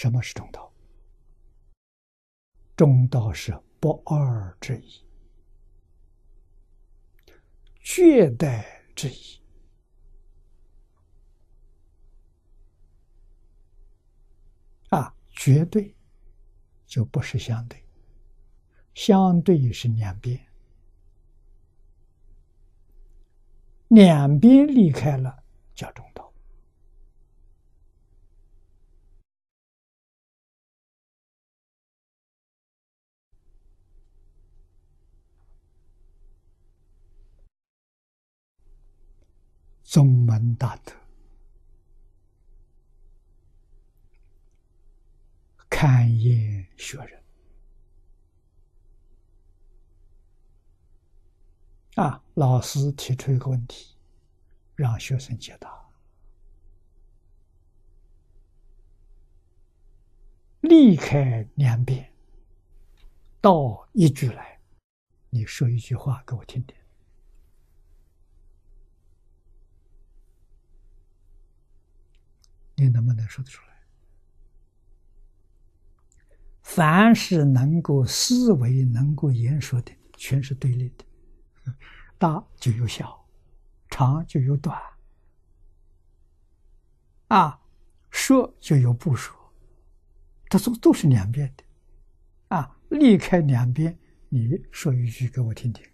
什么是中道？中道是不二之一，绝代之一。啊，绝对就不是相对，相对是两边，两边离开了叫中宗门大德，看厌学人啊！老师提出一个问题，让学生解答。离开两边，到一句来，你说一句话给我听听。你能不能说得出来？凡是能够思维、能够言说的，全是对立的。大就有小，长就有短，啊，说就有不说，这都都是两边的。啊，离开两边，你说一句给我听听。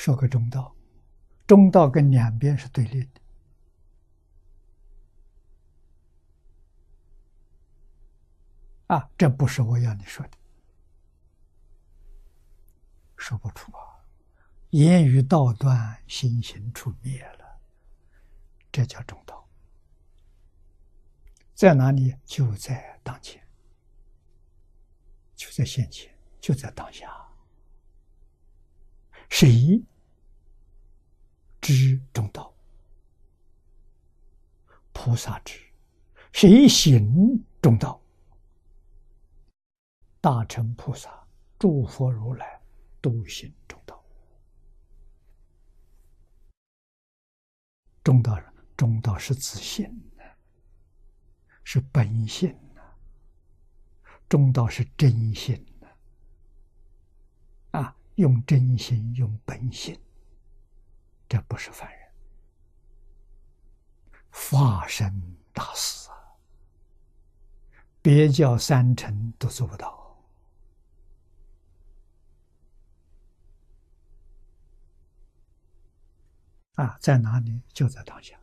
说个中道，中道跟两边是对立的，啊，这不是我要你说的，说不出啊，言语道断，心行处灭了，这叫中道，在哪里？就在当前，就在现前，就在当下，谁？知中道，菩萨知；谁行中道？大乘菩萨、诸佛如来都行中道。中道，中道是自信的，是本性的。中道是真心的，啊，用真心，用本性。这不是凡人，化身大师啊！别教三乘都做不到啊！在哪里？就在当下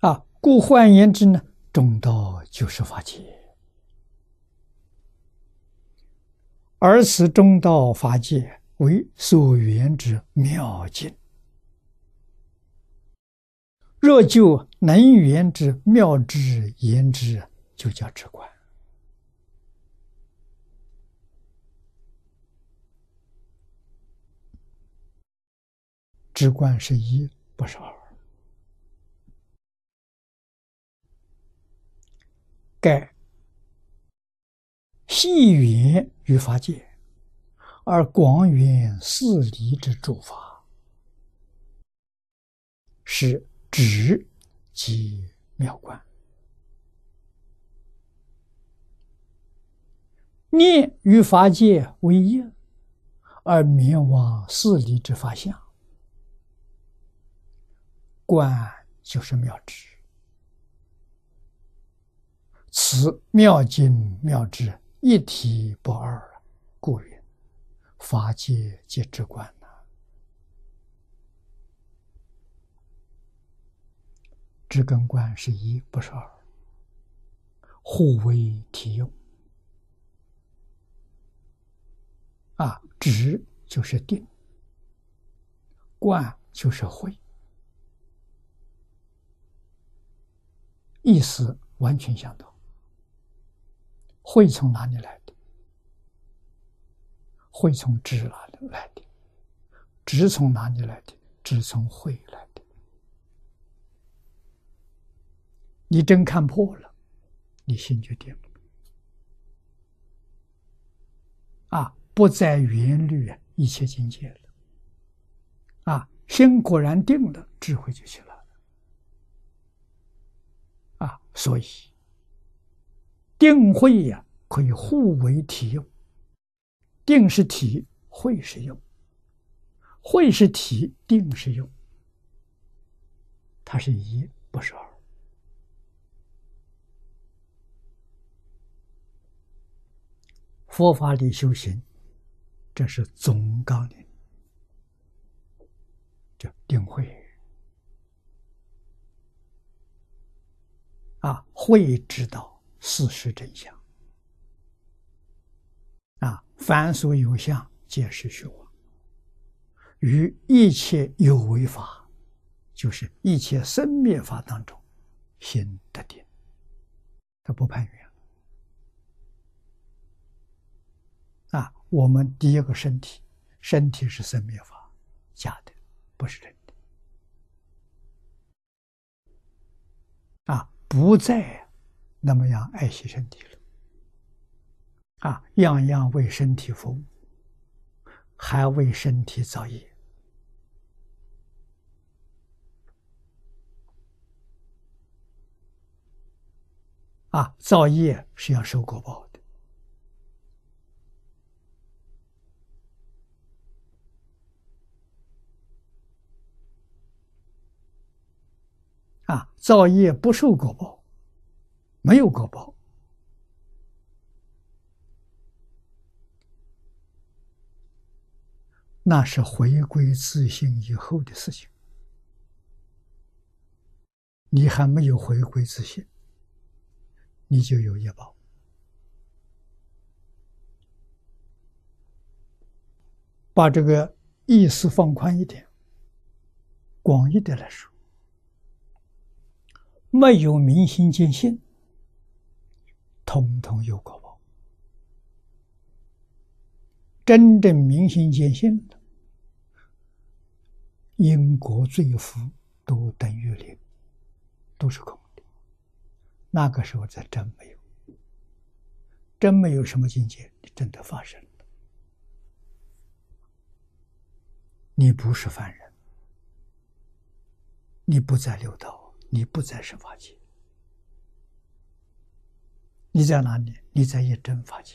啊！故换言之呢，中道就是法界。而此中道法界为所缘之妙境，若就能缘之妙之言之，就叫直观。直观是一，不是二。盖。细缘于法界，而广远四离之诸法，是指即妙观。念与法界为一，而灭亡四离之法相，观就是妙智。此妙经妙智。一体不二，故曰：法界皆直观呐。知根观是一，不是二，互为体用。啊，直就是定，观就是会，意思完全相同。会从哪里来的？会从知哪里来的？知从哪里来的？知从会来的。你真看破了，你心就定了。啊，不再缘虑一切境界了。啊，心果然定了，智慧就起来了。啊，所以定慧呀，可以互为体用。定是体，慧是用；慧是体，定是用。它是一，不是二。佛法里修行，这是总纲领，叫定慧。啊，慧知道事实真相。啊，凡所有相，皆是虚妄。于一切有为法，就是一切生灭法当中，心得定，他不攀缘。啊，我们第一个身体，身体是生灭法，假的，不是真的。啊，不再那么样爱惜身体了。啊，样样为身体服务，还为身体造业。啊，造业是要受果报的。啊，造业不受果报，没有果报。那是回归自信以后的事情，你还没有回归自信，你就有业报。把这个意思放宽一点，广义的来说，没有明心见性，通通有果报；真正明心见性的。因果罪福都等于零，都是空的。那个时候才真没有，真没有什么境界，你真的发生了。你不是凡人，你不在六道，你不在十法界，你在哪里？你在一真法界。